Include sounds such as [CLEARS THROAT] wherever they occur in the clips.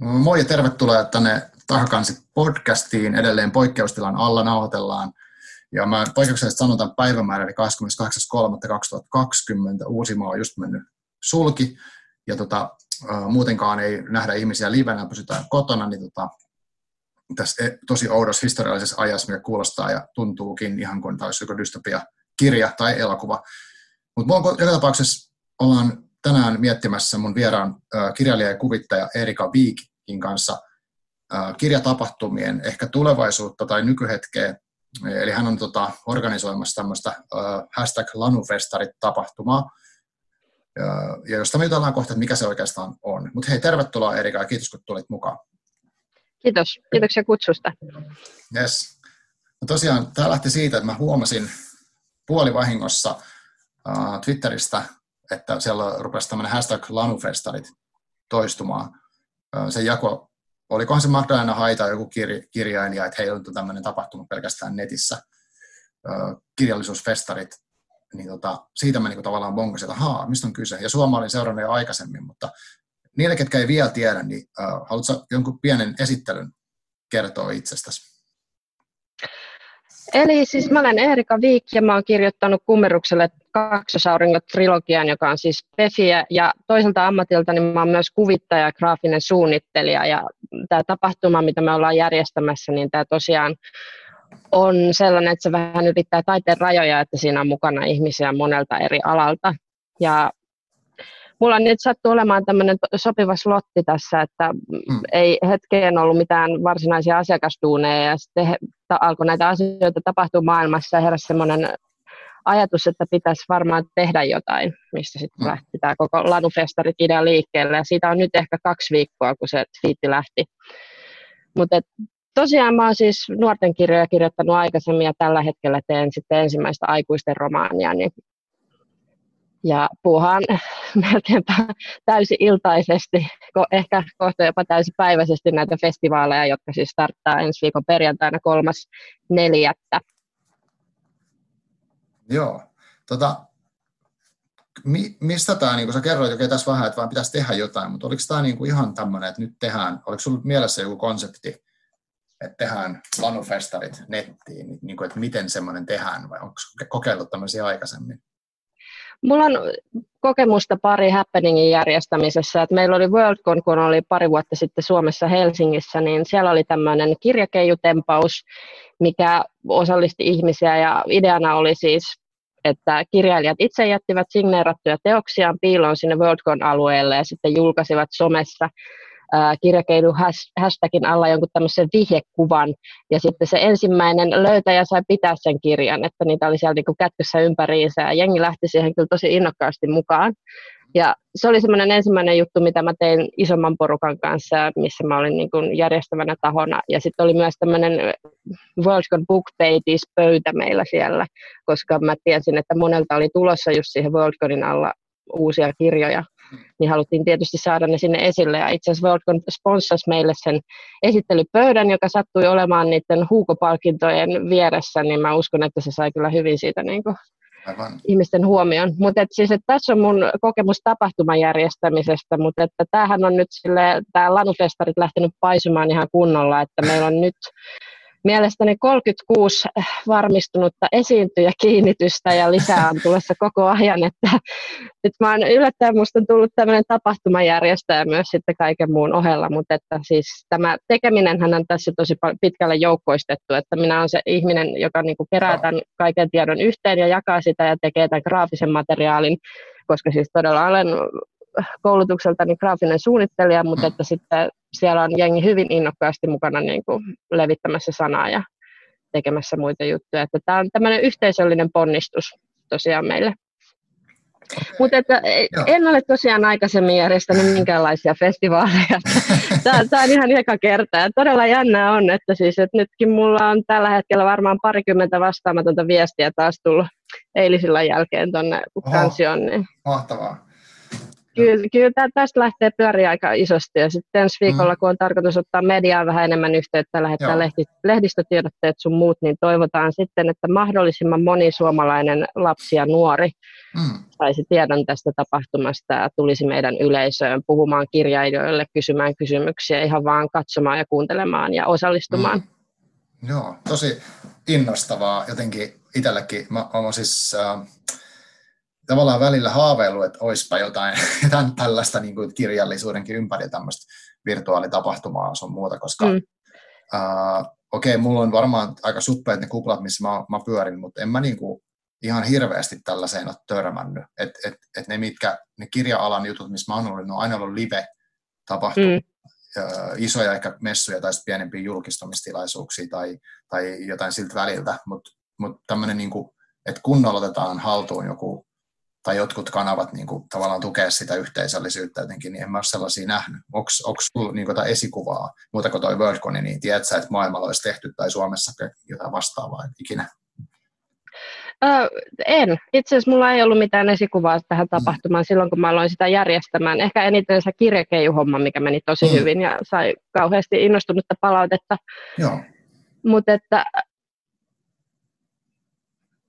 Moi ja tervetuloa tänne Takakansi podcastiin. Edelleen poikkeustilan alla nauhoitellaan. Ja mä poikkeuksellisesti sanon tämän päivämäärän, eli 28.3.2020. Uusimaa on just mennyt sulki. Ja tota, muutenkaan ei nähdä ihmisiä livenä, pysytään kotona, niin tota, tässä e, tosi oudossa historiallisessa ajassa, mikä kuulostaa ja tuntuukin ihan kuin taisi joko dystopia-kirja tai elokuva. Mutta joka tapauksessa ollaan tänään miettimässä mun vieraan kirjailija ja kuvittaja Erika Viikin kanssa kirjatapahtumien ehkä tulevaisuutta tai nykyhetkeä. Eli hän on tota, organisoimassa tämmöistä hashtag Lanufestarit-tapahtumaa, ja, josta me jutellaan kohta, että mikä se oikeastaan on. Mutta hei, tervetuloa Erika ja kiitos kun tulit mukaan. Kiitos, kiitoksia kutsusta. Yes. No tosiaan, tämä lähti siitä, että mä huomasin puolivahingossa uh, Twitteristä että siellä rupesi tämmöinen hashtag lanufestarit toistumaan. Se jako, olikohan se Magdalena Haita joku kir, kirjailija, että heillä on tämmöinen tapahtuma pelkästään netissä, kirjallisuusfestarit, niin tota, siitä mä niinku tavallaan bongasin, että haa, mistä on kyse. Ja Suoma olin seurannut jo aikaisemmin, mutta niille, ketkä ei vielä tiedä, niin uh, haluatko jonkun pienen esittelyn kertoa itsestäsi? Eli siis mä olen Erika Viik ja mä oon kirjoittanut Kummerukselle Kaksosauringot-trilogian, joka on siis Pefiä, ja toiselta ammatilta niin mä oon myös kuvittaja ja graafinen suunnittelija, ja tämä tapahtuma, mitä me ollaan järjestämässä, niin tämä tosiaan on sellainen, että se vähän ylittää taiteen rajoja, että siinä on mukana ihmisiä monelta eri alalta. Ja mulla nyt sattuu olemaan tämmöinen sopiva slotti tässä, että mm. ei hetkeen ollut mitään varsinaisia asiakastuuneja ja sitten he, ta, alkoi näitä asioita tapahtua maailmassa ja heräsi semmoinen ajatus, että pitäisi varmaan tehdä jotain, mistä sitten mm. lähti tämä koko Lanufestarit idea liikkeelle ja siitä on nyt ehkä kaksi viikkoa, kun se twiitti lähti. Mutta tosiaan mä oon siis nuorten kirjoja kirjoittanut aikaisemmin ja tällä hetkellä teen sitten ensimmäistä aikuisten romaania, niin ja puuhaan [LAUGHS] melkeinpä täysi-iltaisesti, ehkä kohta jopa täysipäiväisesti näitä festivaaleja, jotka siis starttaa ensi viikon perjantaina kolmas neljättä. Joo. Tota, mi, mistä tämä, niin kuin sä kerroit jo tässä vähän, että vaan pitäisi tehdä jotain, mutta oliko tämä niin ihan tämmöinen, että nyt tehdään, oliko sinulla mielessä joku konsepti, että tehdään lanufestarit nettiin, niin kuin, että miten semmoinen tehdään, vai onko kokeillut tämmöisiä aikaisemmin? Mulla on kokemusta pari happeningin järjestämisessä. Et meillä oli Worldcon, kun oli pari vuotta sitten Suomessa Helsingissä, niin siellä oli tämmöinen kirjakeijutempaus, mikä osallisti ihmisiä ja ideana oli siis että kirjailijat itse jättivät signeerattuja teoksiaan piiloon sinne Worldcon-alueelle ja sitten julkaisivat somessa kirjakeilu hashtagin alla jonkun tämmöisen vihjekuvan, ja sitten se ensimmäinen löytäjä sai pitää sen kirjan, että niitä oli siellä niin kätkössä ympäriinsä, ja jengi lähti siihen kyllä tosi innokkaasti mukaan. Ja se oli semmoinen ensimmäinen juttu, mitä mä tein isomman porukan kanssa, missä mä olin niin kuin järjestävänä tahona. Ja sitten oli myös tämmöinen Worldcon Book pöytä meillä siellä, koska mä tiesin, että monelta oli tulossa just siihen Worldconin alla uusia kirjoja niin haluttiin tietysti saada ne sinne esille. Ja itse asiassa Worldcon sponsors meille sen esittelypöydän, joka sattui olemaan niiden huukopalkintojen vieressä, niin mä uskon, että se sai kyllä hyvin siitä niin kuin Aivan. ihmisten huomioon. Mutta siis, että tässä on mun kokemus tapahtuman järjestämisestä, mutta että tämähän on nyt sille, tämä Lanufestarit lähtenyt paisumaan ihan kunnolla, että meillä on nyt mielestäni 36 varmistunutta esiintyjä kiinnitystä ja lisää on tulossa koko ajan, että nyt mä oon yllättäen, musta on tullut tämmöinen tapahtumajärjestäjä myös sitten kaiken muun ohella, mutta että siis tämä tekeminen on tässä tosi pitkälle joukkoistettu, että minä olen se ihminen, joka niin kuin kerää tämän kaiken tiedon yhteen ja jakaa sitä ja tekee tämän graafisen materiaalin, koska siis todella olen koulutukseltani graafinen suunnittelija, mutta että sitten siellä on jengi hyvin innokkaasti mukana niin kuin levittämässä sanaa ja tekemässä muita juttuja. Että tämä on tämmöinen yhteisöllinen ponnistus tosiaan meille. Mutta että en ole tosiaan aikaisemmin järjestänyt [LAUGHS] minkäänlaisia festivaaleja. Tämä, tämä on ihan eka kerta. Ja todella jännää on, että, siis, että nytkin mulla on tällä hetkellä varmaan parikymmentä vastaamatonta viestiä taas tullut eilisillä jälkeen tuonne kansioon. Niin. Mahtavaa. Kyllä, kyllä tästä lähtee pyöriä aika isosti ja sitten ensi viikolla, mm. kun on tarkoitus ottaa mediaa vähän enemmän yhteyttä, lähettää lehti, lehdistötiedotteet sun muut, niin toivotaan sitten, että mahdollisimman moni suomalainen lapsi ja nuori mm. saisi tiedon tästä tapahtumasta ja tulisi meidän yleisöön puhumaan kirjailijoille, kysymään kysymyksiä, ihan vaan katsomaan ja kuuntelemaan ja osallistumaan. Mm. Joo, tosi innostavaa jotenkin itsellekin. Mä, mä siis... Äh, tavallaan välillä haaveillut, että olisipa jotain [LAUGHS] jotain tällaista niin kuin kirjallisuudenkin ympäri tämmöistä virtuaalitapahtumaa sun muuta, koska mm. uh, okei, okay, mulla on varmaan aika suppeet ne kuplat, missä mä, mä pyörin, mutta en mä niin kuin ihan hirveästi tällaiseen ole törmännyt. Että et, et ne, mitkä, ne kirja-alan jutut, missä mä oon ollut, ne on aina ollut live tapahtumia, mm. isoja ehkä messuja tai pienempiä julkistamistilaisuuksia tai, tai jotain siltä väliltä, mutta mut tämmöinen, niin kuin, että kunnolla otetaan haltuun joku tai jotkut kanavat niin kuin, tavallaan tukea sitä yhteisöllisyyttä jotenkin, niin en mä ole sellaisia nähnyt. Onko sinulla niin esikuvaa, muuta kuin toi WorldCon, niin tiedät sä, että maailmalla olisi tehty tai Suomessa jotain vastaavaa ikinä? Ö, en. Itse asiassa mulla ei ollut mitään esikuvaa tähän tapahtumaan mm. silloin, kun mä aloin sitä järjestämään. Ehkä eniten se kirjakeijuhomma, mikä meni tosi mm. hyvin ja sai kauheasti innostunutta palautetta. Joo. Mutta että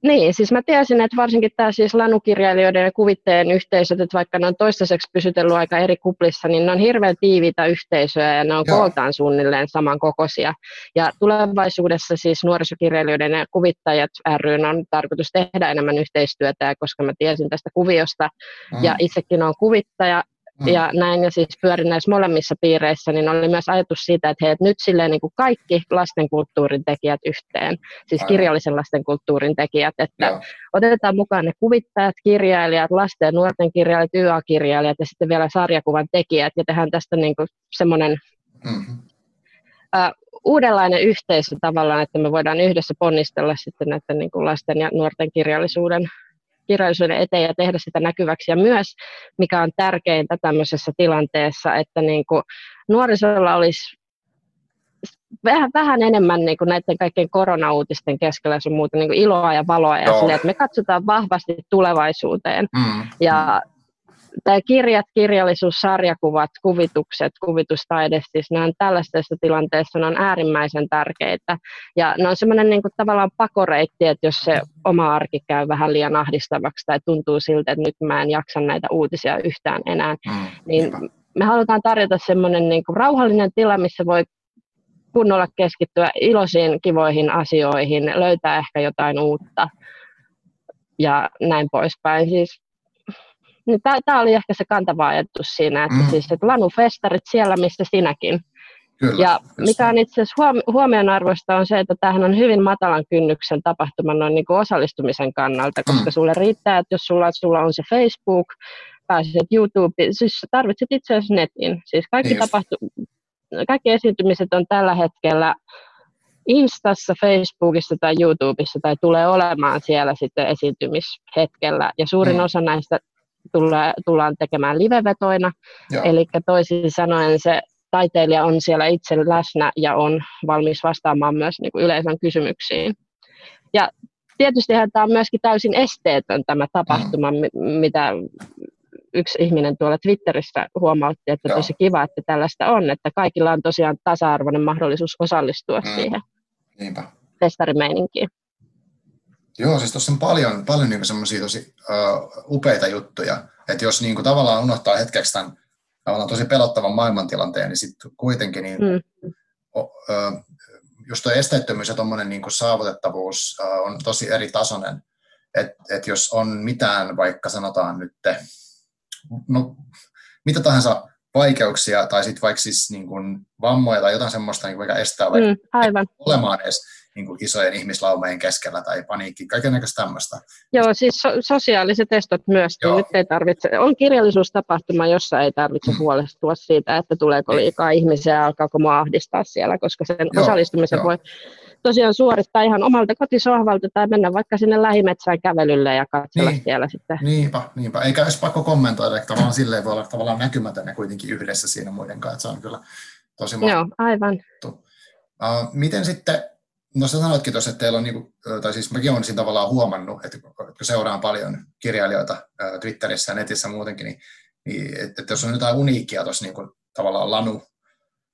niin, siis mä tiesin, että varsinkin tämä siis lanukirjailijoiden ja kuvitteen yhteisöt, että vaikka ne on toistaiseksi pysytellyt aika eri kuplissa, niin ne on hirveän tiiviitä yhteisöjä ja ne on Joo. kooltaan suunnilleen samankokoisia. Ja tulevaisuudessa siis nuorisokirjailijoiden ja kuvittajat ry on tarkoitus tehdä enemmän yhteistyötä, koska mä tiesin tästä kuviosta mm. ja itsekin on kuvittaja, Mm. Ja näin, ja siis pyörin näissä molemmissa piireissä, niin oli myös ajatus siitä, että hei, nyt silleen niin kuin kaikki lastenkulttuurin tekijät yhteen, siis Aivan. kirjallisen lastenkulttuurin tekijät, että Joo. otetaan mukaan ne kuvittajat, kirjailijat, lasten ja nuorten kirjailijat, YA-kirjailijat ja sitten vielä sarjakuvan tekijät, ja tehdään tästä niin kuin semmoinen mm-hmm. uh, uudenlainen yhteisö tavallaan, että me voidaan yhdessä ponnistella sitten näiden niin kuin lasten ja nuorten kirjallisuuden kirjallisuuden eteen ja tehdä sitä näkyväksi. Ja myös, mikä on tärkeintä tämmöisessä tilanteessa, että niin kuin nuorisolla olisi vähän, vähän enemmän niin kuin näiden kaikkien koronauutisten keskellä sun muuta niin kuin iloa ja valoa ja sille, että me katsotaan vahvasti tulevaisuuteen. Mm. Ja tämä kirjat, kirjallisuus, sarjakuvat, kuvitukset, kuvitustaide, siis ne on tällaisessa tilanteessa ne on äärimmäisen tärkeitä. Ja ne on semmoinen niin tavallaan pakoreitti, että jos se oma arki käy vähän liian ahdistavaksi tai tuntuu siltä, että nyt mä en jaksa näitä uutisia yhtään enää, mm, niin me halutaan tarjota semmoinen niin kuin rauhallinen tila, missä voi kunnolla keskittyä iloisiin, kivoihin asioihin, löytää ehkä jotain uutta ja näin poispäin. Siis niin tämä oli ehkä se kantava ajatus siinä, että mm. siis että lanufestarit siellä, missä sinäkin. Kyllä, ja mikä on itse asiassa huom- huomionarvoista on se, että tämähän on hyvin matalan kynnyksen tapahtuma noin niin kuin osallistumisen kannalta, koska mm. sulle riittää, että jos sulla, sulla on se Facebook, pääset YouTube, siis tarvitset itse asiassa netin. Siis kaikki, niin tapahtu- kaikki esiintymiset on tällä hetkellä Instassa, Facebookissa tai YouTubessa tai tulee olemaan siellä sitten esiintymishetkellä. Ja suurin mm. osa näistä tulla, tullaan tekemään livevetoina. Eli toisin sanoen se taiteilija on siellä itse läsnä ja on valmis vastaamaan myös niin kuin yleisön kysymyksiin. Ja tietysti tämä on myöskin täysin esteetön tämä tapahtuma, mm. mitä yksi ihminen tuolla Twitterissä huomautti, että Joo. tosi kiva, että tällaista on, että kaikilla on tosiaan tasa-arvoinen mahdollisuus osallistua mm. siihen Niinpä. festarimeininkiin. Joo, siis tuossa on paljon, paljon niin semmoisia tosi uh, upeita juttuja, että jos niin kuin, tavallaan unohtaa hetkeksi tämän tavallaan tosi pelottavan maailmantilanteen, niin sitten kuitenkin niin, mm. o, uh, just tuo esteettömyys ja tuommoinen niin saavutettavuus uh, on tosi eri tasoinen, että et jos on mitään, vaikka sanotaan nyt, no, mitä tahansa vaikeuksia tai sitten vaikka siis niin kuin vammoja tai jotain semmoista, niin mikä estää vaikka mm, aivan. olemaan edes niin kuin isojen ihmislaumeen keskellä tai paniikki, kaikenlaista tämmöistä. Joo, siis so- sosiaaliset estot myös. Joo. Nyt ei tarvitse, on kirjallisuustapahtuma, jossa ei tarvitse mm. huolestua siitä, että tuleeko liikaa ihmisiä ja alkaako mua ahdistaa siellä, koska sen Joo, osallistumisen jo. voi tosiaan suorittaa ihan omalta kotisohvalta tai mennä vaikka sinne lähimetsään kävelylle ja katsella niin, siellä sitten. Niinpä, niinpä. Eikä edes pakko kommentoida, että tavallaan silleen voi olla tavallaan näkymätön ja kuitenkin yhdessä siinä muiden kanssa, että se on kyllä tosi Joo, aivan. Uh, miten sitten No sä sanoitkin tuossa, että teillä on, niin kuin, tai siis mäkin olen siinä tavallaan huomannut, että kun seuraan paljon kirjailijoita Twitterissä ja netissä muutenkin, niin niin että, jos on jotain uniikkia tuossa niin kuin, tavallaan lanu,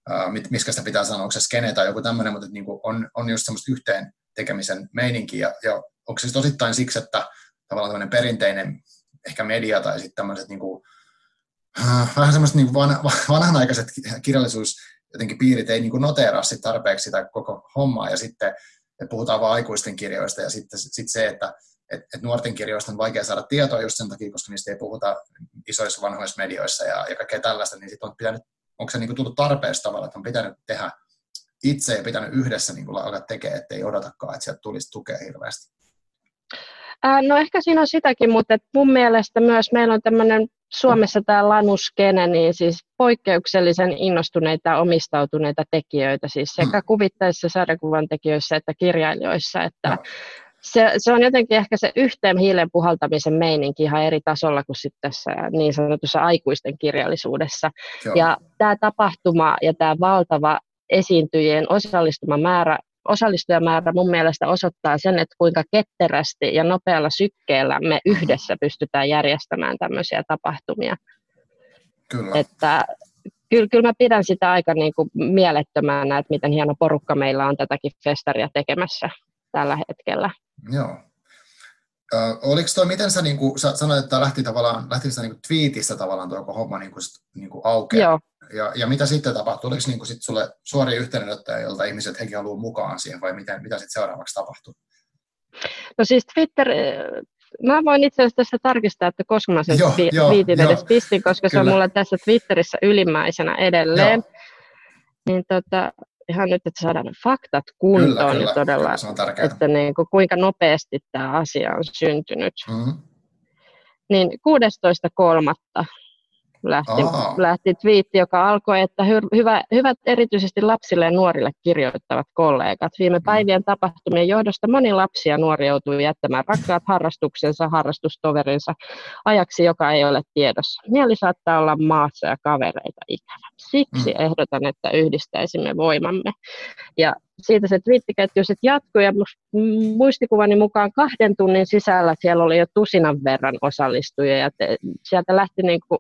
ää, miskä sitä pitää sanoa, onko se skene tai joku tämmöinen, mutta että, niin kuin on, on just semmoista yhteen tekemisen meininki, ja, ja onko se sitten osittain siksi, että tavallaan tämmöinen perinteinen ehkä media tai sitten tämmöiset niin kuin, äh, vähän semmoiset niin van, vanhanaikaiset kirjallisuus jotenkin piirit ei niin kuin noteeraa sit tarpeeksi sitä koko hommaa ja sitten että puhutaan vain aikuisten kirjoista ja sitten sit se, että et, et nuorten kirjoista on vaikea saada tietoa just sen takia, koska niistä ei puhuta isoissa vanhoissa medioissa ja, ja kaikkea tällaista, niin sitten on pitänyt, onko se niin tullut tarpeesta tavalla, että on pitänyt tehdä itse ja pitänyt yhdessä niin alkaa tekemään, ettei odotakaan, että sieltä tulisi tukea hirveästi. No ehkä siinä on sitäkin, mutta mun mielestä myös meillä on tämmöinen Suomessa tämä lanuskene, niin siis poikkeuksellisen innostuneita ja omistautuneita tekijöitä, siis sekä mm. kuvitteissa, sarjakuvan tekijöissä että kirjailijoissa, että se, se, on jotenkin ehkä se yhteen hiilen puhaltamisen meininki ihan eri tasolla kuin sitten tässä niin sanotussa aikuisten kirjallisuudessa. Joo. Ja tämä tapahtuma ja tämä valtava esiintyjien osallistuma määrä osallistujamäärä mun mielestä osoittaa sen, että kuinka ketterästi ja nopealla sykkeellä me yhdessä pystytään järjestämään tämmöisiä tapahtumia. Kyllä. Että kyllä, kyllä mä pidän sitä aika niin kuin mielettömänä, että miten hieno porukka meillä on tätäkin festaria tekemässä tällä hetkellä. Joo. Ö, oliko toi, miten sä, niin kuin, sä sanoit, että lähti tavallaan, lähti sitä niin kuin twiitistä tavallaan tuo homma niin kuin, niin kuin aukeaa? Joo. Ja, ja mitä sitten tapahtui? Oliko niin kuin sit sulle suoria yhteydenottoja, joilta ihmiset hekin haluaa mukaan siihen, vai miten, mitä sitten seuraavaksi tapahtui? No siis Twitter, mä voin itse asiassa tässä tarkistaa, että koska mä sen joo, twiitin jo, edes pistin, koska Kyllä. se on mulla tässä Twitterissä ylimmäisenä edelleen. Joo. Niin tota, ihan nyt, että saadaan ne faktat kuntoon kyllä, kyllä, todella, kyllä, se on että niin kuin, kuinka nopeasti tämä asia on syntynyt. Mm-hmm. Niin 16.3 lähti, lähti twiitti, joka alkoi, että hy, hyvä, hyvät erityisesti lapsille ja nuorille kirjoittavat kollegat. Viime mm. päivien tapahtumien johdosta moni lapsi ja nuori joutuu jättämään rakkaat harrastuksensa, harrastustoverinsa ajaksi, joka ei ole tiedossa. Mieli saattaa olla maassa ja kavereita ikävä. Siksi mm. ehdotan, että yhdistäisimme voimamme. Ja siitä se twiittiketju sitten jatkui ja muistikuvani mukaan kahden tunnin sisällä siellä oli jo tusinan verran osallistujia ja te, sieltä lähti niin kuin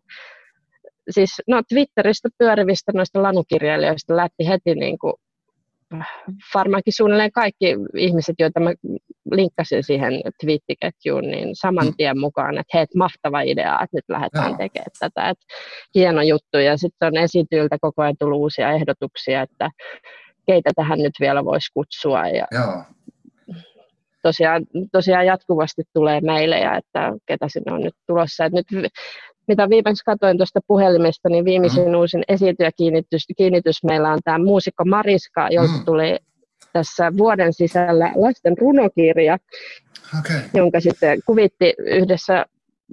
siis no Twitteristä pyörivistä noista lanukirjailijoista lähti heti niin kuin, varmaankin suunnilleen kaikki ihmiset, joita mä linkkasin siihen twiittiketjuun, niin saman mm. tien mukaan, että hei, mahtava idea, että nyt lähdetään tekemään tätä, että hieno juttu, ja sitten on esityiltä koko ajan tullut uusia ehdotuksia, että keitä tähän nyt vielä voisi kutsua, ja Joo. Tosiaan, tosiaan jatkuvasti tulee meille, että ketä sinne on nyt tulossa. Et nyt mitä viimeksi katsoin tuosta puhelimesta, niin viimeisin mm. uusin esiintyjäkiinnitys kiinnitys meillä on tämä muusikko Mariska, jolta mm. tuli tässä vuoden sisällä lasten runokirja, okay. jonka sitten kuvitti yhdessä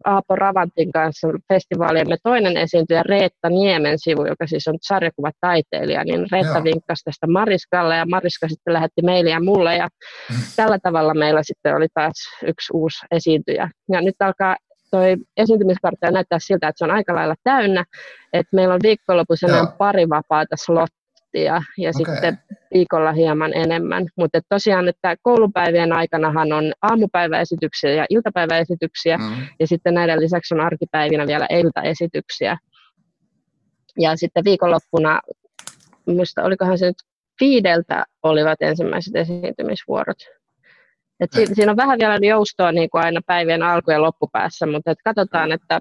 Aapo Ravantin kanssa festivaaliemme toinen esiintyjä Reetta Niemen sivu, joka siis on sarjakuvataiteilija, niin Reetta Joo. vinkkasi tästä Mariskalle ja Mariska sitten lähetti mailia mulle ja mm. tällä tavalla meillä sitten oli taas yksi uusi esiintyjä. Ja nyt alkaa toi esiintymiskartta näyttää siltä, että se on aika lailla täynnä, että meillä on viikonlopussa enää pari vapaata slottia ja okay. sitten viikolla hieman enemmän. Mutta tosiaan, että koulupäivien aikanahan on aamupäiväesityksiä ja iltapäiväesityksiä mm. ja sitten näiden lisäksi on arkipäivinä vielä iltaesityksiä. Ja sitten viikonloppuna, muista olikohan se nyt viideltä olivat ensimmäiset esiintymisvuorot. Et si- siinä on vähän vielä joustoa niin kuin aina päivien alku- ja loppupäässä, mutta et katsotaan, että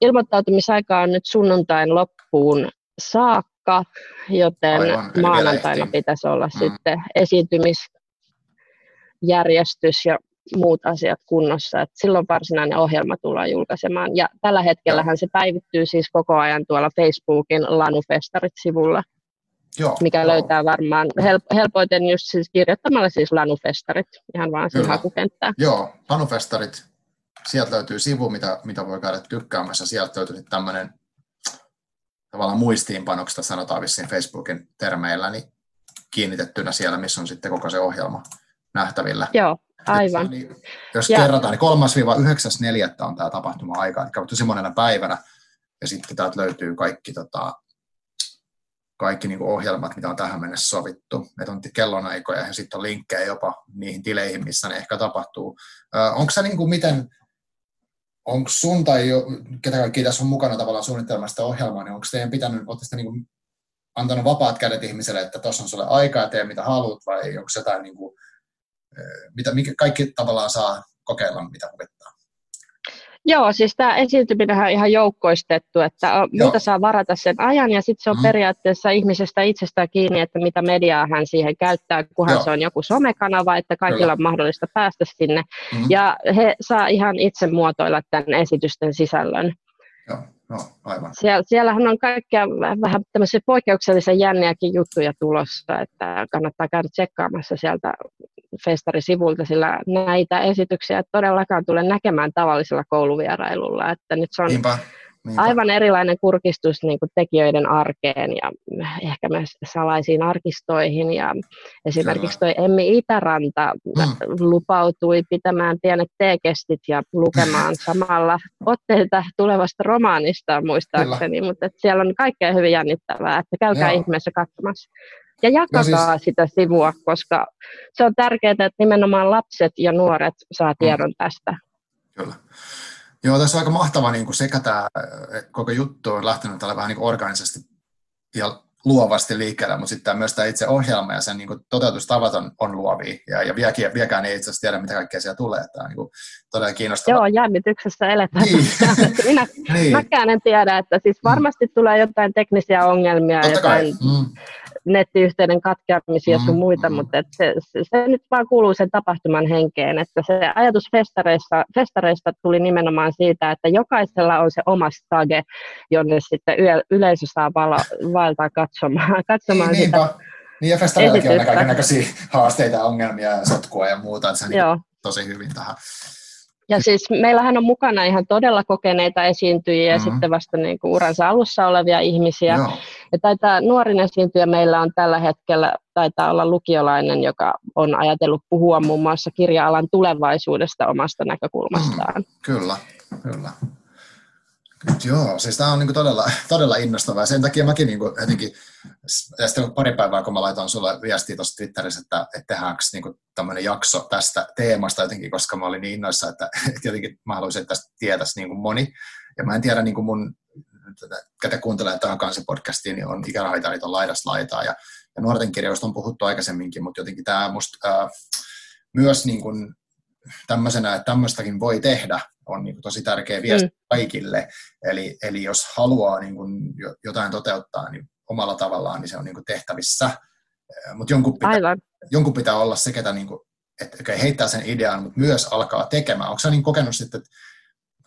ilmoittautumisaika on nyt sunnuntain loppuun saakka, joten Aivan, maanantaina pitäisi olla mm. sitten esiintymisjärjestys ja muut asiat kunnossa. Et silloin varsinainen ohjelma tullaan julkaisemaan. Ja tällä hetkellähän se päivittyy siis koko ajan tuolla Facebookin Lanufestarit-sivulla. Joo, mikä joo. löytää varmaan help- helpoiten just siis kirjoittamalla siis lanufestarit, ihan vaan siihen hakukenttään. Joo, lanufestarit, sieltä löytyy sivu, mitä, mitä voi käydä tykkäämässä. Sieltä löytyy tämmöinen tavallaan muistiinpanoksesta sanotaan vissiin Facebookin termeillä, niin kiinnitettynä siellä, missä on sitten koko se ohjelma nähtävillä. Joo, aivan. Niin, jos ja. kerrataan, niin 3-9.4. on tämä tapahtuma-aika, eli tosi monena päivänä, ja sitten täältä löytyy kaikki tota, kaikki niin kuin ohjelmat, mitä on tähän mennessä sovittu. Että on kellonaikoja ja sitten on linkkejä jopa niihin tileihin, missä ne ehkä tapahtuu. Onko se niin kuin miten, onko sun tai jo, ketä kaikki tässä on mukana tavallaan suunnittelemassa ohjelmaa, niin onko teidän pitänyt, olette niin kuin antanut vapaat kädet ihmiselle, että tuossa on sulle aikaa, tee mitä haluat, vai onko jotain, niin kuin, mitä mikä kaikki tavallaan saa kokeilla, mitä huvittaa? Joo, siis tämä esiintyminen on ihan joukkoistettu, että mitä saa varata sen ajan ja sitten se on mm. periaatteessa ihmisestä itsestään kiinni, että mitä mediaa hän siihen käyttää, kunhan Joo. se on joku somekanava, että kaikilla on mahdollista päästä sinne. Mm. Ja he saa ihan itse muotoilla tämän esitysten sisällön. Joo. No, aivan. Siellä, siellähän on kaikkea vähän tämmöisiä poikkeuksellisen jänniäkin juttuja tulossa, että kannattaa käydä tsekkaamassa sieltä festarisivulta, sillä näitä esityksiä todellakaan tule näkemään tavallisella kouluvierailulla. Että nyt se on Niinpä. Niinpä. aivan erilainen kurkistus niin kuin tekijöiden arkeen ja ehkä myös salaisiin arkistoihin. Ja esimerkiksi tuo Emmi Itäranta mm. lupautui pitämään pienet teekestit ja lukemaan [LAUGHS] samalla otteita tulevasta romaanista muistaakseni, Kyllä. mutta siellä on kaikkea hyvin jännittävää, että käykää Joo. ihmeessä katsomassa. Ja jakakaa no siis... sitä sivua, koska se on tärkeää, että nimenomaan lapset ja nuoret saa mm. tiedon mm. tästä. Kyllä. Joo, tässä on aika mahtava niin kuin sekä tämä koko juttu on lähtenyt tällä vähän niin kuin organisesti ja luovasti liikkeelle, mutta sitten myös tämä itse ohjelma ja sen niin kuin toteutustavat on, on luovia ja, ja vieläkin, vieläkään ei itse asiassa tiedä, mitä kaikkea siellä tulee. Tämä on niin kuin todella kiinnostavaa. Joo, jännityksessä eletään. Niin. [LAUGHS] Minä, niin. Mäkään en tiedä, että siis varmasti mm. tulee jotain teknisiä ongelmia, Totta jotain mm nettiyhteyden katkeamisia ja sun mm, muita, mm. mutta että se, se, se, nyt vaan kuuluu sen tapahtuman henkeen, että se ajatus festareista, festareista tuli nimenomaan siitä, että jokaisella on se oma stage, jonne sitten yleisö saa vala, vaeltaa katsomaan, [LAUGHS] katsomaan niin, sitä Niin ja festareillakin on kaikenlaisia haasteita, ongelmia ja sotkua ja muuta, että se on niin tosi hyvin tähän ja siis meillähän on mukana ihan todella kokeneita esiintyjiä mm-hmm. ja sitten vasta niin kuin uransa alussa olevia ihmisiä. Joo. Ja taitaa nuorin esiintyjä meillä on tällä hetkellä, taitaa olla lukiolainen, joka on ajatellut puhua muun muassa kirja-alan tulevaisuudesta omasta näkökulmastaan. Mm, kyllä, kyllä. Joo, siis tämä on niin todella, todella innostavaa. Sen takia mäkin niin jotenkin, ja sitten pari päivää, kun mä laitoin sulle viestiä tuossa Twitterissä, että, että tehdäänkö niin tämmöinen jakso tästä teemasta jotenkin, koska mä olin niin innoissa, että, että jotenkin mä haluaisin, että tästä tietäisi niin moni. Ja mä en tiedä niin mun, ketä kuuntelee tähän kansipodcastiin, niin on ikäraitarit on laidasta laitaa. Ja, ja nuorten kirjoista on puhuttu aikaisemminkin, mutta jotenkin tämä musta äh, myös niin kuin tämmöisenä, että tämmöistäkin voi tehdä, on niin kuin tosi tärkeä viesti mm. kaikille. Eli, eli jos haluaa niin kuin jotain toteuttaa niin omalla tavallaan, niin se on niin kuin tehtävissä. Mutta jonkun, pitää, jonkun pitää olla se, ketä niin kuin, että okay, heittää sen idean, mutta myös alkaa tekemään. Onko sä niin kokenut sitten, että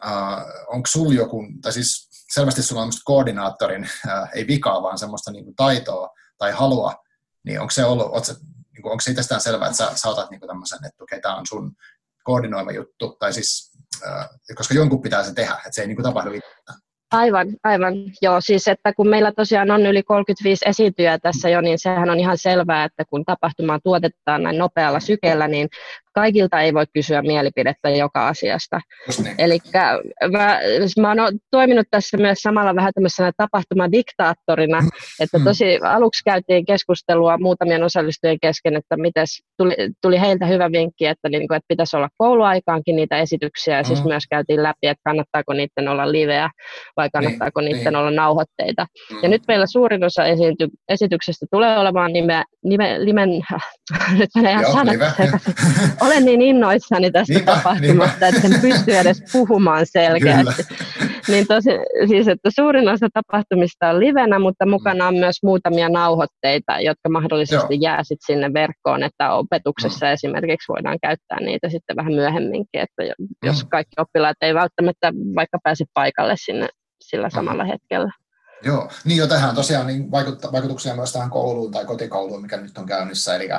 uh, onko sulla joku, tai siis selvästi sulla on koordinaattorin, uh, ei vikaa, vaan semmoista niin kuin taitoa tai halua, niin onko se ollut, onko se, niin kuin, onko se itsestään selvää, että sä, otat niin tämmöisen, että okei, okay, tämä on sun koordinoima juttu, tai siis, äh, koska jonkun pitää se tehdä, että se ei niin kuin tapahdu itse. Aivan, aivan. Joo, siis että kun meillä tosiaan on yli 35 esiintyjää tässä jo, niin sehän on ihan selvää, että kun tapahtumaa tuotetaan näin nopealla sykeellä, niin kaikilta ei voi kysyä mielipidettä joka asiasta. Niin. Eli mä, mä oon toiminut tässä myös samalla vähän tämmöisenä tapahtumadiktaattorina, mm. että mm. tosi aluksi käytiin keskustelua muutamien osallistujien kesken, että mites, tuli, tuli heiltä hyvä vinkki, että, niin kuin, että pitäisi olla kouluaikaankin niitä esityksiä, ja siis mm. myös käytiin läpi, että kannattaako niiden olla liveä vai kannattaako niin, niiden niin. olla nauhoitteita. Mm. Ja nyt meillä suurin osa esiinty, esityksestä tulee olemaan nime, nime, limen, nyt menee ihan sanat [LAUGHS] olen niin innoissani tästä niinpä, tapahtumasta, niinpä. että en pysty edes puhumaan selkeästi. niin tosi, siis, että suurin osa tapahtumista on livenä, mutta mukana on myös muutamia nauhoitteita, jotka mahdollisesti Joo. jää sit sinne verkkoon, että opetuksessa mm. esimerkiksi voidaan käyttää niitä sitten vähän myöhemminkin, että jos mm. kaikki oppilaat ei välttämättä vaikka pääse paikalle sinne sillä mm. samalla mm. hetkellä. Joo, niin jo tähän tosiaan niin vaikutuksia myös tähän kouluun tai kotikouluun, mikä nyt on käynnissä, eli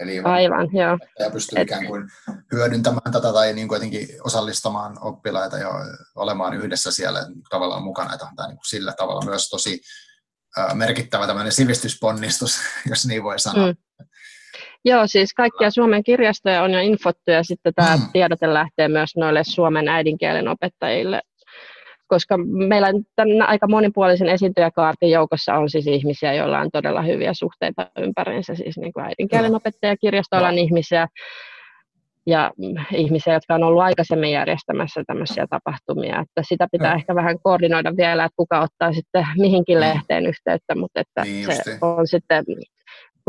Eli Aivan, joo. Ja pystyy Et... ikään kuin hyödyntämään tätä tai niin kuin jotenkin osallistamaan oppilaita ja olemaan yhdessä siellä tavallaan mukana. Että tämä niin kuin sillä tavalla myös tosi merkittävä tämmöinen sivistysponnistus, [LAUGHS] jos niin voi sanoa. Mm. Joo, siis kaikkia Suomen kirjastoja on jo infottu ja sitten tämä mm. tiedote lähtee myös noille Suomen äidinkielen opettajille koska meillä tämän aika monipuolisen esiintyjäkaartin joukossa on siis ihmisiä, joilla on todella hyviä suhteita ympäriinsä, siis niin kuin äidinkielen opettaja, kirjastoalan ihmisiä, ja ihmisiä, jotka on ollut aikaisemmin järjestämässä tämmöisiä tapahtumia. Että sitä pitää no. ehkä vähän koordinoida vielä, että kuka ottaa sitten mihinkin mm. lehteen yhteyttä, mutta että niin se on sitten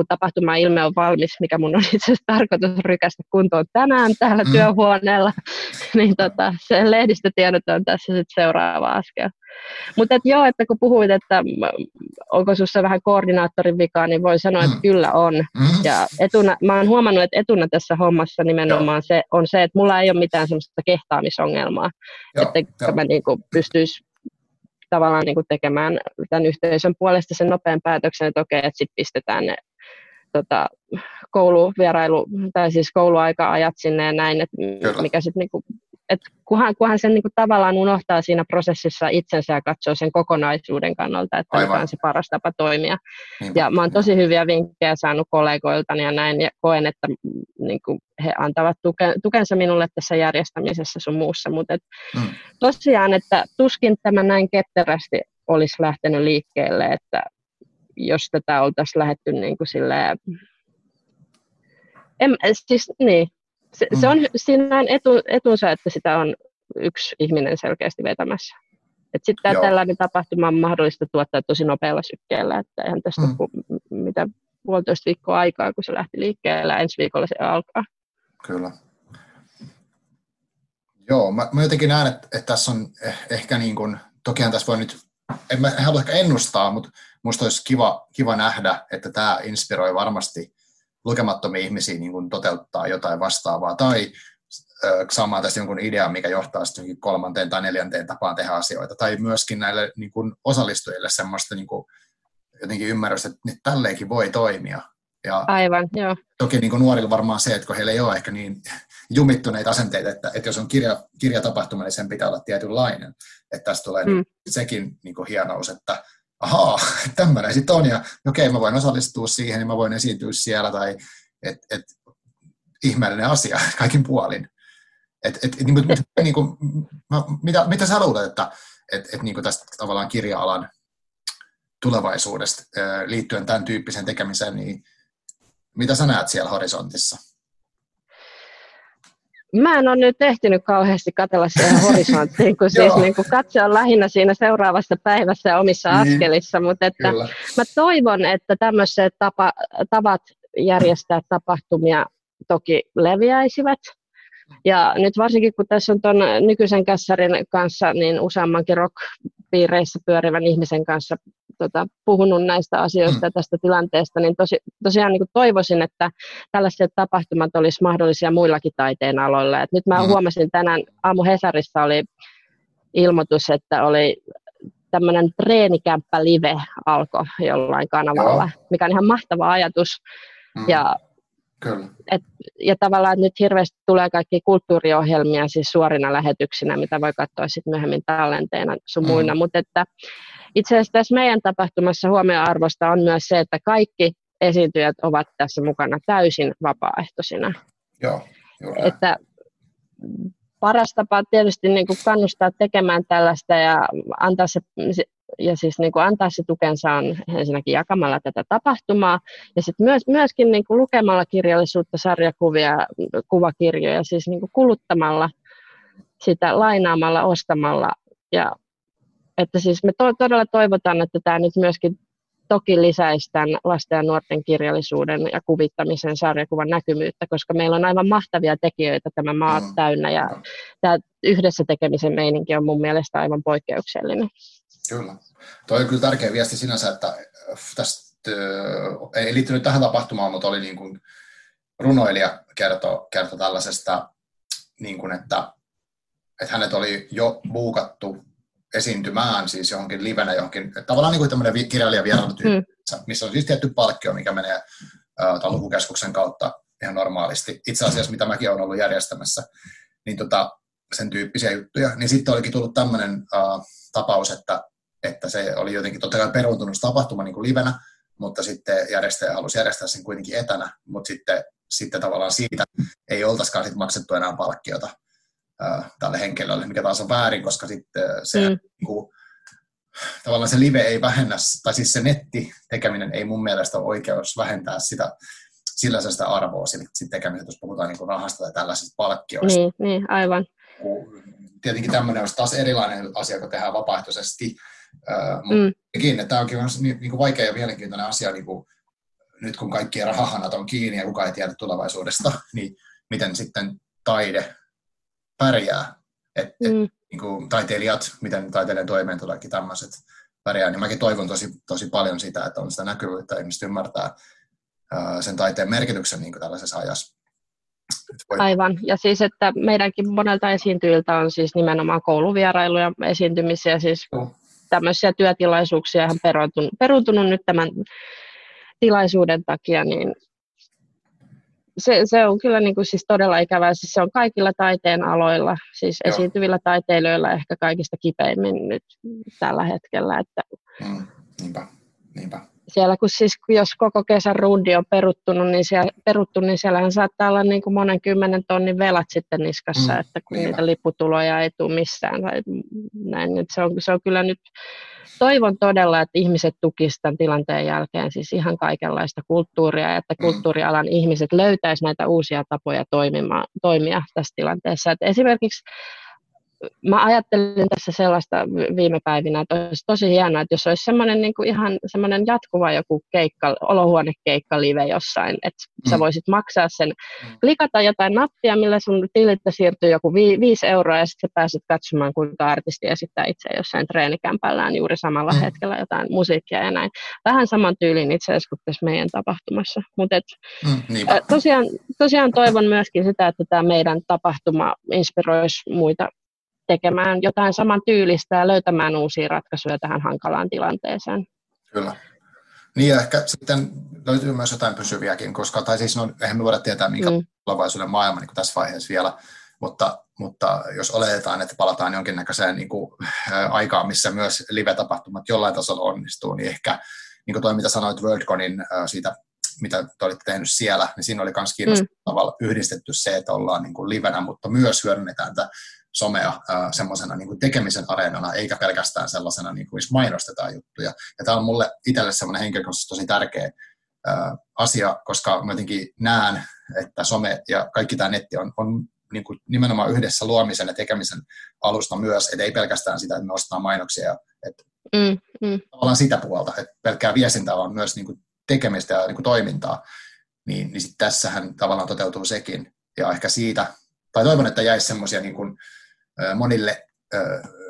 kun tapahtuma ilme on valmis, mikä mun on [LAUGHS] itse asiassa tarkoitus rykästä kuntoon tänään täällä mm. työhuoneella, [LAUGHS] niin tota, se lehdistötiedot on tässä sitten seuraava askel. Mutta et joo, että kun puhuit, että onko sinussa vähän koordinaattorin vikaa, niin voi sanoa, että mm. kyllä on. Mm. Ja etuna, mä oon huomannut, että etuna tässä hommassa nimenomaan se, on se, että mulla ei ole mitään semmoista kehtaamisongelmaa, joo, että jo. mä niinku pystyisi tavallaan niin kuin tekemään tämän yhteisön puolesta sen nopean päätöksen, että okei, että sitten pistetään ne tota, kouluvierailu, tai siis kouluaika-ajat sinne ja näin, että mikä sitten niinku, et kunhan, kunhan sen niinku tavallaan unohtaa siinä prosessissa itsensä ja katsoo sen kokonaisuuden kannalta, että Aivan. mikä on se paras tapa toimia. Niin, ja mä oon tosi hyviä vinkkejä saanut kollegoiltani ja näin, ja koen, että niinku, he antavat tuke, tukensa minulle tässä järjestämisessä sun muussa, mutta et, mm. tosiaan, että tuskin tämä näin ketterästi olisi lähtenyt liikkeelle, että jos tätä oltaisiin lähetty niin kuin silleen, en, siis, niin, se, mm. se on siinä on etu, etunsa, että sitä on yksi ihminen selkeästi vetämässä. Sitten tällainen tapahtuma on mahdollista tuottaa tosi nopealla sykkeellä, että eihän tästä mm. mitä puolitoista viikkoa aikaa, kun se lähti liikkeelle, ensi viikolla se alkaa. Kyllä. Joo, mä, mä jotenkin näen, että, että tässä on eh, ehkä niin kuin, tokihan tässä voi nyt, en mä halua ehkä ennustaa, mutta musta olisi kiva, kiva nähdä, että tämä inspiroi varmasti lukemattomia ihmisiä niin kuin toteuttaa jotain vastaavaa tai saamaan tästä jonkun idean, mikä johtaa sitten kolmanteen tai neljänteen tapaan tehdä asioita, tai myöskin näille niin kuin osallistujille semmoista niin kuin, jotenkin ymmärrystä, että nyt tälleenkin voi toimia. Ja Aivan, joo. Toki niin kuin nuorilla varmaan se, että kun heillä ei ole ehkä niin jumittuneita asenteita, että, että jos on kirja, kirjatapahtuma, niin sen pitää olla tietynlainen. Että tästä tulee mm. sekin niin kuin hienous, että ahaa, tämmöinen sitten on, ja okei, mä voin osallistua siihen, niin mä voin esiintyä siellä, tai et, et, ihmeellinen asia [LAUGHS] kaikin puolin. Et, et, niin, niin, niin kuin, mä, mitä, mitä sä luulet, että et, et, niin kuin tästä tavallaan kirja-alan tulevaisuudesta liittyen tämän tyyppiseen tekemiseen, niin mitä sä näet siellä horisontissa? Mä en ole nyt ehtinyt kauheasti katella siihen [LAUGHS] horisonttiin, kun siis niin kuin katse on lähinnä siinä seuraavassa päivässä ja omissa niin, askelissa, mutta että mä toivon, että tämmöiset tapa, tavat järjestää tapahtumia toki leviäisivät. Ja nyt varsinkin kun tässä on tuon nykyisen kässarin kanssa, niin useammankin rock-piireissä pyörivän ihmisen kanssa tota, puhunut näistä asioista mm. ja tästä tilanteesta, niin tosi, tosiaan niin toivoisin, että tällaiset tapahtumat olisi mahdollisia muillakin taiteen aloilla. Et nyt mä mm. huomasin tänään, aamu Hesarissa oli ilmoitus, että oli tämmöinen treenikämppä live alkoi jollain kanavalla, Joo. mikä on ihan mahtava ajatus. Mm. Ja Kyllä. Et, ja tavallaan nyt hirveästi tulee kaikki kulttuuriohjelmia siis suorina lähetyksinä, mitä voi katsoa sitten myöhemmin tallenteina sun muina, mm. mutta että itse asiassa tässä meidän tapahtumassa huomioarvosta on myös se, että kaikki esiintyjät ovat tässä mukana täysin vapaaehtoisina. Joo, että paras tapa tietysti niin kuin kannustaa tekemään tällaista ja antaa se, ja siis niin kuin antaa se tukensa on ensinnäkin jakamalla tätä tapahtumaa ja sitten myös, myöskin niin kuin lukemalla kirjallisuutta, sarjakuvia, kuvakirjoja, siis niin kuin kuluttamalla sitä, lainaamalla, ostamalla ja että siis me to, todella toivotaan, että tämä nyt myöskin toki lisäisi tämän lasten ja nuorten kirjallisuuden ja kuvittamisen sarjakuvan näkymyyttä, koska meillä on aivan mahtavia tekijöitä tämä maa mm. täynnä ja tämä yhdessä tekemisen meininki on mun mielestä aivan poikkeuksellinen. Kyllä. Tuo on kyllä tärkeä viesti sinänsä, että äh, tästä äh, ei liittynyt tähän tapahtumaan, mutta oli niin kuin runoilija kertoi, kertoi tällaisesta, niin kuin että, että hänet oli jo buukattu esiintymään siis johonkin livenä johonkin, tavallaan niin kuin tämmöinen kirjailijavierailu mm. missä on siis tietty palkkio, mikä menee uh, lukukeskuksen kautta ihan normaalisti. Itse asiassa, mitä mäkin olen ollut järjestämässä, niin tota, sen tyyppisiä juttuja. Niin sitten olikin tullut tämmöinen uh, tapaus, että, että se oli jotenkin totta kai peruuntunut tapahtuma niin kuin livenä, mutta sitten järjestäjä halusi järjestää sen kuitenkin etänä, mutta sitten, sitten tavallaan siitä ei oltaisikaan sit maksettu enää palkkiota tälle henkilölle, mikä taas on väärin, koska sitten se, mm. niin kuin, tavallaan se live ei vähennä, tai siis se netti tekeminen ei mun mielestä ole oikeus vähentää sitä, sillä se sitä arvoa siinä tekemisessä, jos puhutaan niin kuin rahasta tai tällaisista palkkioista. Niin, niin aivan. Tietenkin tämmöinen olisi taas erilainen asia, kun tehdään vapaaehtoisesti, mutta mm. tämä onkin niin, niin kuin vaikea ja mielenkiintoinen asia, niin kuin, nyt kun kaikki rahahanat on kiinni ja kukaan ei tiedä tulevaisuudesta, [LAUGHS] niin miten sitten taide pärjää. Et, mm. et, niin kuin taiteilijat, miten taiteilijan toimeentulokin tämmöiset pärjää, niin mäkin toivon tosi, tosi paljon sitä, että on sitä näkyvyyttä, ihmiset ymmärtää ää, sen taiteen merkityksen niin kuin tällaisessa ajassa. Aivan. Ja siis, että meidänkin monelta esiintyjiltä on siis nimenomaan kouluvierailuja, esiintymisiä, siis tämmöisiä työtilaisuuksia ihan peruuntunut, peruuntunut nyt tämän tilaisuuden takia, niin se, se on kyllä niin kuin siis todella ikävää. Siis se on kaikilla taiteen aloilla, siis Joo. esiintyvillä taiteilijoilla ehkä kaikista kipeimmin nyt tällä hetkellä. Että mm, niinpä, niinpä. Siellä kun siis, jos koko kesän rundi on peruttunut, niin siellä, peruttu, niin siellähän saattaa olla niin kuin monen kymmenen tonnin velat sitten niskassa, mm, että kun niinpä. niitä lipputuloja ei tule missään. Tai näin. Että se, on, se on kyllä nyt toivon todella, että ihmiset tukisivat tämän tilanteen jälkeen siis ihan kaikenlaista kulttuuria ja että mm. kulttuurialan ihmiset löytäisivät näitä uusia tapoja toimia tässä tilanteessa. Että esimerkiksi mä ajattelin tässä sellaista viime päivinä, että olisi tosi hienoa, että jos olisi semmoinen niin kuin ihan semmoinen jatkuva joku keikka, olohuonekeikka live jossain, että mm. sä voisit maksaa sen, mm. klikata jotain nappia, millä sun tililtä siirtyy joku vi- viisi euroa ja sitten sä pääset katsomaan, kuinka artisti esittää itse jossain treenikämpällään juuri samalla mm. hetkellä jotain musiikkia ja näin. Vähän saman tyylin itse asiassa kuin tässä meidän tapahtumassa. Mutta mm, tosiaan, tosiaan toivon myöskin sitä, että tämä meidän tapahtuma inspiroisi muita tekemään jotain saman tyylistä ja löytämään uusia ratkaisuja tähän hankalaan tilanteeseen. Kyllä. Niin ja ehkä sitten löytyy myös jotain pysyviäkin, koska, tai siis no, eihän me voida tietää, minkä mm. tulevaisuuden maailma niin tässä vaiheessa vielä, mutta, mutta jos oletetaan, että palataan jonkinnäköiseen niin kuin, ä, aikaan, missä myös live-tapahtumat jollain tasolla onnistuu, niin ehkä niin kuin toi, mitä sanoit WorldConin ä, siitä, mitä te olitte tehnyt siellä, niin siinä oli myös kiinnostavalla mm. yhdistetty se, että ollaan niin kuin livenä, mutta myös hyödynnetään tätä somea semmoisena niin tekemisen areenana, eikä pelkästään sellaisena, niin kuin, missä mainostetaan juttuja. Ja tämä on mulle itselle semmoinen henkilökohtaisesti tosi tärkeä ää, asia, koska mä jotenkin näen, että some ja kaikki tämä netti on, on niin kuin nimenomaan yhdessä luomisen ja tekemisen alusta myös, että ei pelkästään sitä, että me ostetaan mainoksia, että mm, mm. tavallaan sitä puolta, että pelkkää viestintää on myös niin kuin tekemistä ja niin kuin toimintaa, niin, niin sit tässähän tavallaan toteutuu sekin. Ja ehkä siitä, tai toivon, että jäisi semmoisia niin kuin, monille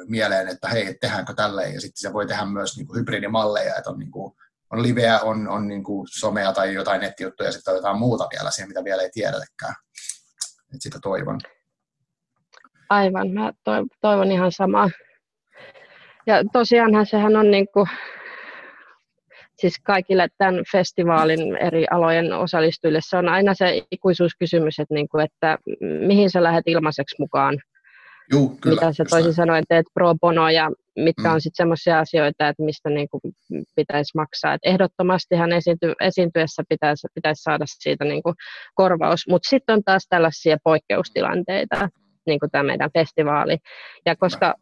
mieleen, että hei, tehdäänkö tälleen, ja sitten se voi tehdä myös niin kuin hybridimalleja, että on, niin kuin, on liveä, on, on niin kuin somea tai jotain nettijuttuja, ja sitten on jotain muuta vielä siihen, mitä vielä ei tiedetäkään. Että sitä toivon. Aivan, mä toivon ihan samaa. Ja tosiaanhan sehän on niin kuin, siis kaikille tämän festivaalin eri alojen osallistujille se on aina se ikuisuuskysymys, että, niin kuin, että mihin sä lähdet ilmaiseksi mukaan Juu, kyllä, mitä sä toisin sanoen teet pro bono ja mitkä mm. on sitten sellaisia asioita, että mistä niin kuin pitäisi maksaa. Et ehdottomastihan esiinty, esiintyessä pitäisi, pitäisi saada siitä niin kuin korvaus, mutta sitten on taas tällaisia poikkeustilanteita, niin kuin tämä meidän festivaali. Ja koska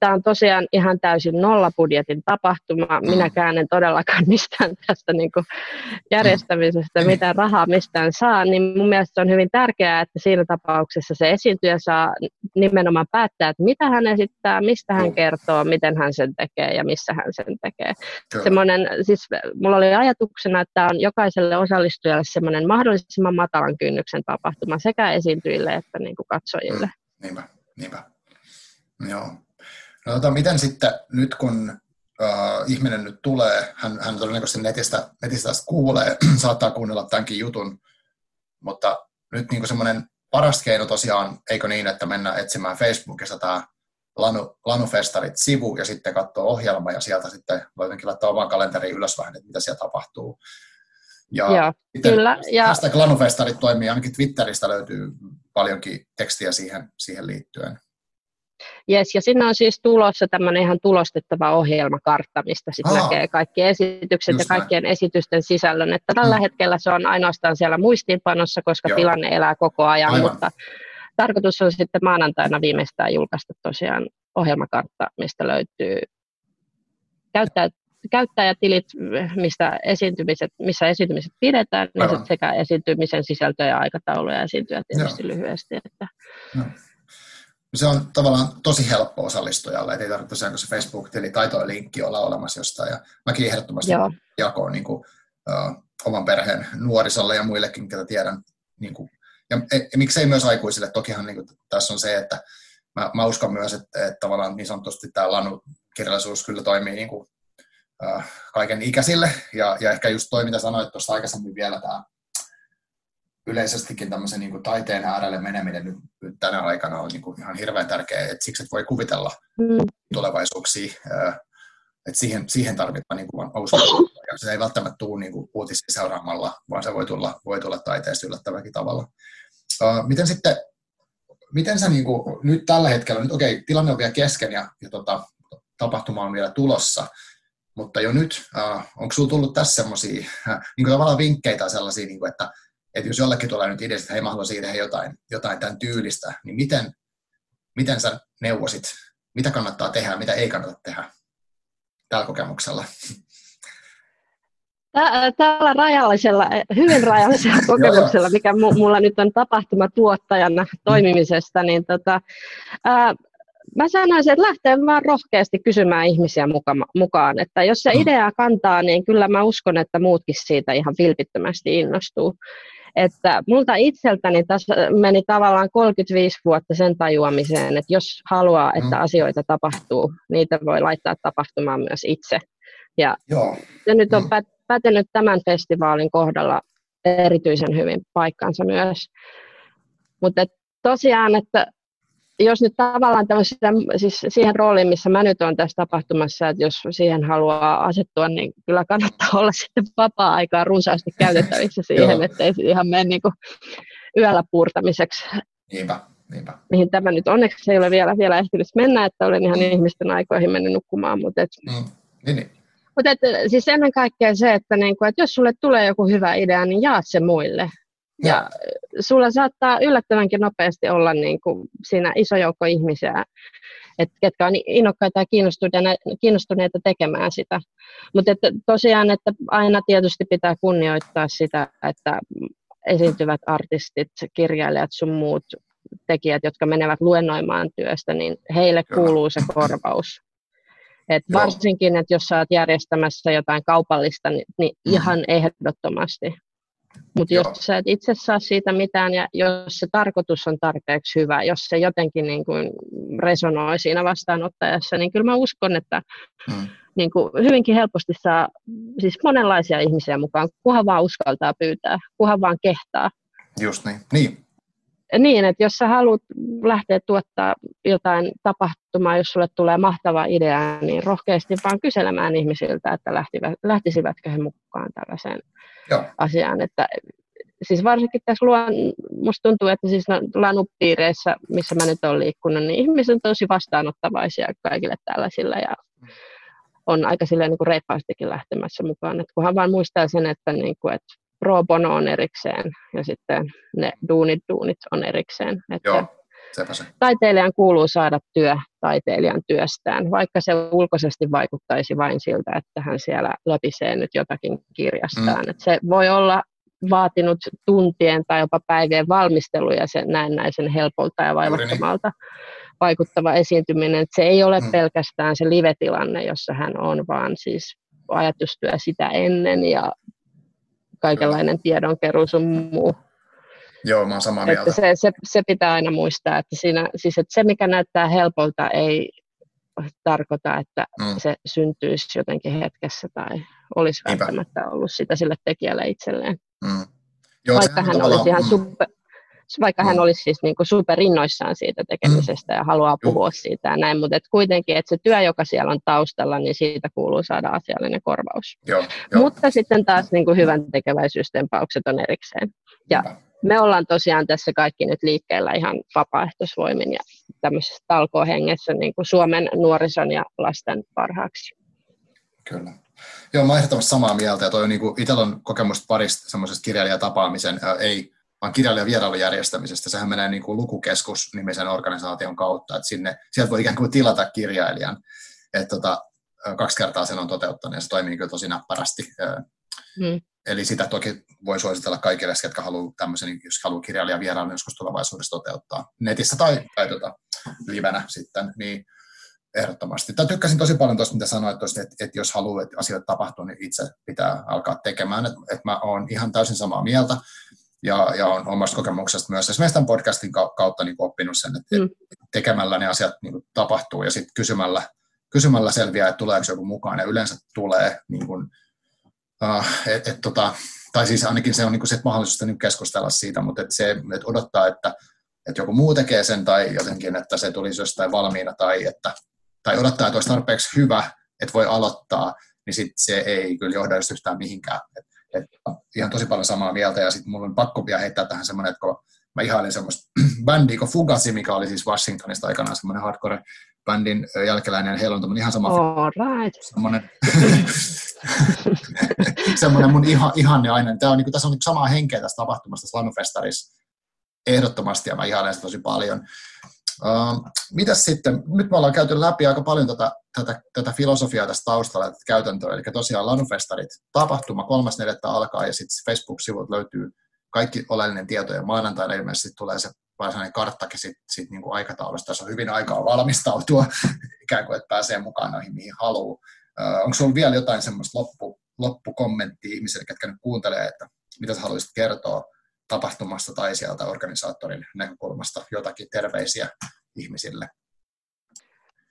tämä on tosiaan ihan täysin nollabudjetin tapahtuma. Mm. Minäkään en todellakaan [LAUGHS] mistään tästä niin kuin järjestämisestä mitään rahaa mistään saa, niin mun mielestä on hyvin tärkeää, että siinä tapauksessa se esiintyjä saa nimenomaan päättää, että mitä hän esittää, mistä hän kertoo, miten hän sen tekee ja missä hän sen tekee. Semmoinen, siis mulla oli ajatuksena, että on jokaiselle osallistujalle semmoinen mahdollisimman matalan kynnyksen tapahtuma sekä esiintyjille että niin kuin katsojille. Mm. Niinpä, niinpä. Joo. No tota, miten sitten nyt kun uh, ihminen nyt tulee, hän, hän todennäköisesti netistä, netistä kuulee, [CLEARS THROAT] saattaa kuunnella tämänkin jutun, mutta nyt niin semmoinen paras keino tosiaan, eikö niin, että mennään etsimään Facebookissa tämä Lanu, Lanufestarit-sivu ja sitten katsoa ohjelma ja sieltä sitten voi jotenkin laittaa oman kalenteriin ylös vähän, että mitä siellä tapahtuu. Ja Joo, kyllä. Ja... Hashtag Lanufestarit toimii, ainakin Twitteristä löytyy paljonkin tekstiä siihen, siihen liittyen. Yes, ja sinne on siis tulossa tämmöinen ihan tulostettava ohjelmakartta, mistä sitten näkee kaikki esitykset ja kaikkien näin. esitysten sisällön. Että tällä mm. hetkellä se on ainoastaan siellä muistiinpanossa, koska Joo. tilanne elää koko ajan, Aivan. mutta tarkoitus on sitten maanantaina viimeistään julkaista tosiaan ohjelmakartta, mistä löytyy käyttäjät käyttäjätilit, mistä esiintymiset, missä esiintymiset pidetään, niin sekä esiintymisen sisältö ja aikataulu ja esiintyä tietysti Joo. lyhyesti. Että. Joo. Se on tavallaan tosi helppo osallistujalle, että ei tarvitse tosiaan, se Facebook-tili tai tuo linkki olla olemassa jostain. Ja mäkin ehdottomasti Joo. jakoon niin kuin, uh, oman perheen nuorisolle ja muillekin, ketä tiedän. Niin kuin, ja, ja, ja miksei myös aikuisille. Tokihan niin kuin, tässä on se, että mä, mä uskon myös, että, että tavallaan niin sanotusti tämä Lanu-kirjallisuus kyllä toimii niin kuin, äh, kaiken ikäisille. Ja, ja ehkä just toi, mitä sanoit tuossa aikaisemmin vielä, tämä yleisestikin tämmöisen niin kuin taiteen äärelle meneminen nyt, nyt tänä aikana on niin kuin ihan hirveän tärkeää, että siksi että voi kuvitella mm. tulevaisuuksia. Että siihen, siihen tarvitaan niin kuin ja se ei välttämättä tule niin kuin uutisia seuraamalla, vaan se voi tulla, voi tulla taiteesta yllättävälläkin tavalla. Miten sitten miten sä niin kuin, nyt tällä hetkellä, nyt okei, okay, tilanne on vielä kesken ja, ja tota, tapahtuma on vielä tulossa, mutta jo nyt, äh, onko sinulla tullut tässä semmoisia äh, niin tavallaan vinkkejä tai sellaisia, niin kuin, että, että jos jollekin tulee nyt idea, että hei, mä haluaisin tehdä jotain, jotain tämän tyylistä, niin miten, miten sä neuvosit, mitä kannattaa tehdä mitä ei kannata tehdä tällä kokemuksella? Tällä rajallisella, hyvin rajallisella [LAUGHS] [LAUGHS] kokemuksella, mikä mulla nyt on tapahtumatuottajana toimimisesta, niin tota, ää, mä sanoisin, että lähtee vaan rohkeasti kysymään ihmisiä mukaan. Että jos se mm. idea kantaa, niin kyllä mä uskon, että muutkin siitä ihan vilpittömästi innostuu. Että multa itseltäni tässä meni tavallaan 35 vuotta sen tajuamiseen, että jos haluaa, että mm. asioita tapahtuu, niitä voi laittaa tapahtumaan myös itse. Ja Joo. se nyt on mm pätenyt tämän festivaalin kohdalla erityisen hyvin paikkansa myös. Mutta tosiaan, että jos nyt tavallaan siis siihen rooliin, missä mä nyt olen tässä tapahtumassa, että jos siihen haluaa asettua, niin kyllä kannattaa olla sitten vapaa-aikaa runsaasti käytettävissä [LAUGHS] siihen, ettei ihan mene niin kuin yöllä puurtamiseksi. Niinpä, niinpä. Mihin tämä nyt onneksi ei ole vielä, vielä ehtinyt mennä, että olen ihan ihmisten aikoihin mennyt nukkumaan. Mutta et, mm. niin, niin. Mutta siis ennen kaikkea se, että, niinku, että jos sulle tulee joku hyvä idea, niin jaat se muille. Ja, ja sulla saattaa yllättävänkin nopeasti olla niin kuin siinä iso joukko ihmisiä, et, ketkä on innokkaita ja kiinnostuneita, kiinnostuneita tekemään sitä. Mutta tosiaan, että aina tietysti pitää kunnioittaa sitä, että esiintyvät artistit, kirjailijat sun muut tekijät, jotka menevät luennoimaan työstä, niin heille kuuluu se korvaus. Et varsinkin, että jos sä oot järjestämässä jotain kaupallista, niin, niin mm. ihan ehdottomasti. Mutta jos sä et itse saa siitä mitään ja jos se tarkoitus on tarpeeksi hyvä, jos se jotenkin niin kuin resonoi siinä vastaanottajassa, niin kyllä mä uskon, että mm. niin kuin hyvinkin helposti saa siis monenlaisia ihmisiä mukaan, kunhan vaan uskaltaa pyytää, kunhan vaan kehtaa. Just niin. niin niin, että jos sä haluat lähteä tuottaa jotain tapahtumaa, jos sulle tulee mahtava idea, niin rohkeasti vaan kyselemään ihmisiltä, että lähtivät, lähtisivätkö he mukaan tällaiseen Joo. asiaan. Että, siis varsinkin tässä luon, musta tuntuu, että siis lanupiireissä, missä mä nyt olen liikkunut, niin ihmiset on tosi vastaanottavaisia kaikille tällaisilla ja on aika silleen niin kuin reippaastikin lähtemässä mukaan. Että kunhan vaan muistaa sen, että, niin kuin, että pro bono on erikseen ja sitten ne duunit, duunit on erikseen. Että Joo, se. Taiteilijan kuuluu saada työ taiteilijan työstään, vaikka se ulkoisesti vaikuttaisi vain siltä, että hän siellä läpisee nyt jotakin kirjastaan. Mm. Että se voi olla vaatinut tuntien tai jopa päivien valmisteluja se näennäisen helpolta ja vaivattomalta vaikuttava esiintyminen. Että se ei ole mm. pelkästään se live-tilanne, jossa hän on, vaan siis ajatustyö sitä ennen ja kaikenlainen tiedonkeruu sun muu. Joo, mä oon samaa mieltä. Että se, se, se, pitää aina muistaa, että, siinä, siis että se mikä näyttää helpolta ei tarkoita, että mm. se syntyisi jotenkin hetkessä tai olisi välttämättä ollut sitä sille tekijälle itselleen. Mm. Joo, vaikka hän olisi ihan mm. super, vaikka hän mm. olisi siis niin kuin superinnoissaan siitä tekemisestä ja haluaa puhua siitä ja näin, mutta et kuitenkin, että se työ, joka siellä on taustalla, niin siitä kuuluu saada asiallinen korvaus. Joo, jo. Mutta sitten taas niin kuin hyvän tekeväisyystempaukset on erikseen. Ja me ollaan tosiaan tässä kaikki nyt liikkeellä ihan vapaaehtoisvoimin ja tämmöisessä talkohengessä niin kuin Suomen nuorison ja lasten parhaaksi. Kyllä. Joo, mä oon samaa mieltä ja toi on niin kuin, itsellä on kokemusta parista semmoisesta kirjailijatapaamisen, ää, ei vaan kirjailijan vierailun järjestämisestä. Sehän menee niin kuin lukukeskus-nimisen organisaation kautta, että sinne, sieltä voi ikään kuin tilata kirjailijan. Et tota, kaksi kertaa sen on toteuttanut ja se toimii kyllä tosi näppärästi. Mm. Eli sitä toki voi suositella kaikille, jotka haluaa tämmöisen, jos haluaa kirjailija vierailun joskus tulevaisuudessa toteuttaa netissä tai, tai tuota, livenä sitten, niin ehdottomasti. Tai tykkäsin tosi paljon tuosta, mitä sanoit, tuosta, että, että jos haluaa, että asioita tapahtuu, niin itse pitää alkaa tekemään. Että, että mä oon ihan täysin samaa mieltä ja, ja on omasta kokemuksesta myös esimerkiksi tämän podcastin kautta niin oppinut sen, että mm. tekemällä ne asiat niin kuin tapahtuu ja sitten kysymällä, kysymällä selviää, että tuleeko joku mukaan ja yleensä tulee niin kuin, uh, et, et, tota, tai siis ainakin se on niin kuin se mahdollisuus niin keskustella siitä, mutta et se, että odottaa, että, että joku muu tekee sen tai jotenkin, että se tulisi jostain valmiina tai, että, tai odottaa, että olisi tarpeeksi hyvä, että voi aloittaa, niin sit se ei kyllä johda yhtään mihinkään. Et, et, ihan tosi paljon samaa mieltä ja sitten mulla on pakko vielä heittää tähän semmoinen, että kun mä ihailin semmoista [CLEARS THROAT] bändiä kuin Fugazi, mikä oli siis Washingtonista aikanaan semmoinen hardcore bändin jälkeläinen, heillä on ihan sama All right. semmoinen, [LAUGHS] semmoinen mun iha, ihanne aina. Tämä on, niin kuin, tässä on niin samaa henkeä tästä tapahtumasta Slamfestarissa ehdottomasti, ja mä ihailen sitä tosi paljon. Uh, mitäs sitten, nyt me ollaan käyty läpi aika paljon tätä, tätä, tätä filosofiaa tästä taustalla, tätä käytäntöä, eli tosiaan Lanufestarit tapahtuma 3.4. alkaa, ja sitten Facebook-sivut löytyy kaikki oleellinen tieto, ja maanantaina ilmeisesti tulee se varsinainen karttakin sit, sit niin kuin aikataulusta. Tässä on hyvin aikaa valmistautua, [LAUGHS] ikään kuin, että pääsee mukaan noihin, mihin haluaa. Uh, onko sinulla vielä jotain semmoista loppu, loppukommenttia ihmisille, ketkä nyt kuuntelee, että mitä sä haluaisit kertoa tapahtumasta tai sieltä organisaattorin näkökulmasta jotakin terveisiä ihmisille?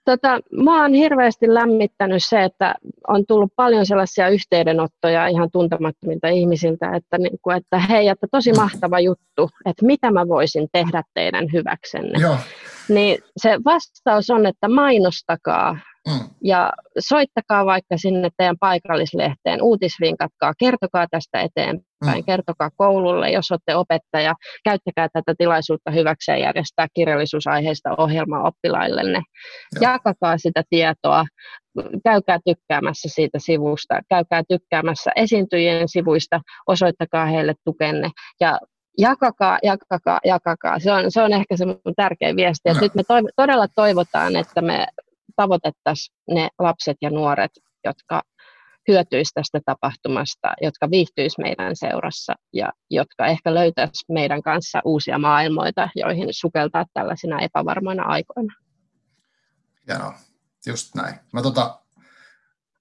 Tota, mä oon hirveästi lämmittänyt se, että on tullut paljon sellaisia yhteydenottoja ihan tuntemattomilta ihmisiltä, että, niin kuin, että hei, että tosi mahtava juttu, että mitä mä voisin tehdä teidän hyväksenne. Joo. Niin se vastaus on, että mainostakaa Mm. Ja soittakaa vaikka sinne teidän paikallislehteen, uutisvinkatkaa, kertokaa tästä eteenpäin, mm. kertokaa koululle, jos olette opettaja, käyttäkää tätä tilaisuutta hyväkseen järjestää kirjallisuusaiheista ohjelmaa oppilaillenne. Joo. Jakakaa sitä tietoa, käykää tykkäämässä siitä sivusta, käykää tykkäämässä esiintyjien sivuista, osoittakaa heille tukenne ja jakakaa, jakakaa, jakakaa. Se on, se on ehkä se tärkein viesti. No. nyt me toiv- todella toivotaan, että me tavoitettaisiin ne lapset ja nuoret, jotka hyötyisivät tästä tapahtumasta, jotka viihtyisivät meidän seurassa ja jotka ehkä löytäisivät meidän kanssa uusia maailmoita, joihin sukeltaa tällaisina epävarmoina aikoina. Hienoa, just näin. Mä tota,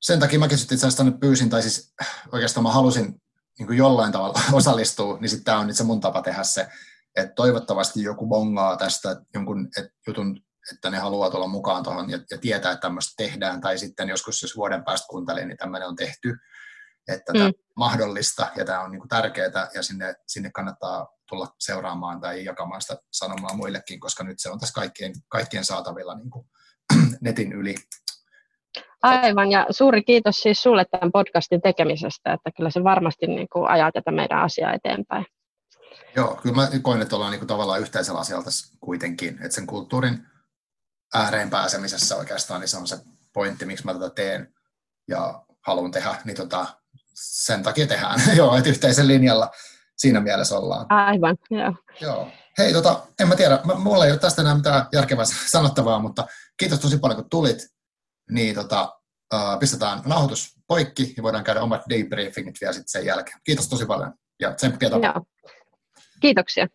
sen takia mäkin sitten itse asiassa pyysin, tai siis oikeastaan mä halusin niin jollain tavalla [LAUGHS] osallistua, niin sitten tämä on nyt se mun tapa tehdä se, että toivottavasti joku bongaa tästä jonkun et, jutun että ne haluaa tulla mukaan tuohon ja, ja tietää, että tämmöistä tehdään, tai sitten joskus jos vuoden päästä kuuntelee, niin tämmöinen on tehty, että mm. tämä on mahdollista ja tämä on niin kuin tärkeää ja sinne, sinne kannattaa tulla seuraamaan tai jakamaan sitä sanomaa muillekin, koska nyt se on tässä kaikkien, kaikkien saatavilla niin kuin [CLEARS THROAT] netin yli. Aivan, ja suuri kiitos siis sulle tämän podcastin tekemisestä, että kyllä se varmasti niin kuin ajaa tätä meidän asiaa eteenpäin. Joo, kyllä mä koen, että ollaan niin kuin tavallaan yhteisellä asialla kuitenkin, että sen kulttuurin ääreen pääsemisessä oikeastaan, niin se on se pointti, miksi mä tätä teen ja haluan tehdä, niin tota, sen takia tehdään. [LAUGHS] joo, että yhteisen linjalla siinä mielessä ollaan. Aivan, joo. joo. Hei, tota, en mä tiedä, mulla ei ole tästä enää mitään järkevää [LAUGHS] sanottavaa, mutta kiitos tosi paljon, kun tulit. Niin tota, uh, pistetään nauhoitus poikki ja voidaan käydä omat debriefingit vielä sitten sen jälkeen. Kiitos tosi paljon ja tsemppiä Kiitoksia.